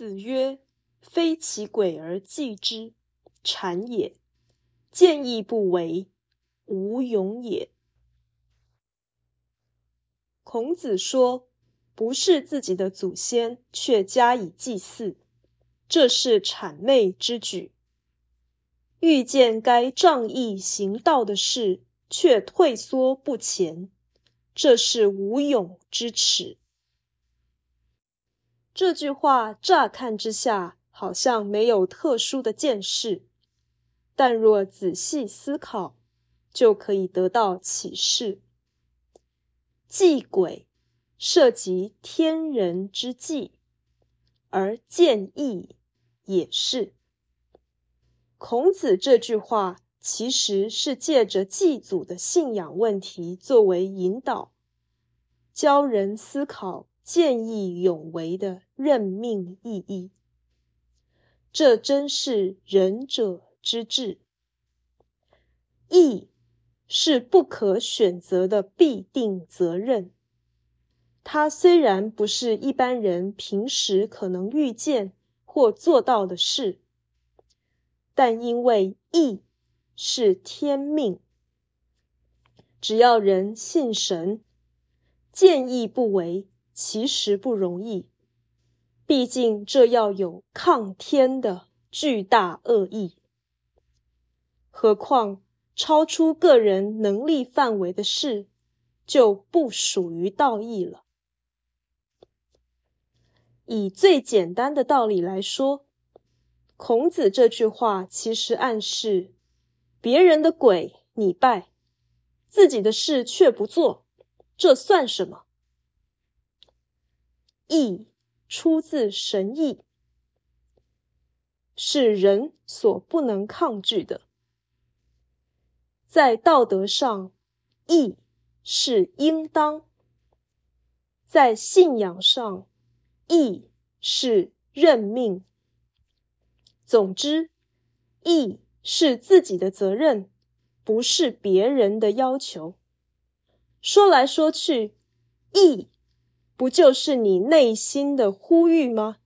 子曰：“非其鬼而祭之，谄也；见义不为，无勇也。”孔子说：“不是自己的祖先，却加以祭祀，这是谄媚之举；遇见该仗义行道的事，却退缩不前，这是无勇之耻。”这句话乍看之下好像没有特殊的见识，但若仔细思考，就可以得到启示。祭鬼涉及天人之祭，而见义也是。孔子这句话其实是借着祭祖的信仰问题作为引导，教人思考。见义勇为的任命意义，这真是仁者之志。义是不可选择的必定责任。它虽然不是一般人平时可能遇见或做到的事，但因为义是天命，只要人信神，见义不为。其实不容易，毕竟这要有抗天的巨大恶意。何况超出个人能力范围的事，就不属于道义了。以最简单的道理来说，孔子这句话其实暗示：别人的鬼你拜，自己的事却不做，这算什么？义出自神意，是人所不能抗拒的。在道德上，义是应当；在信仰上，义是任命。总之，义是自己的责任，不是别人的要求。说来说去，义。不就是你内心的呼吁吗？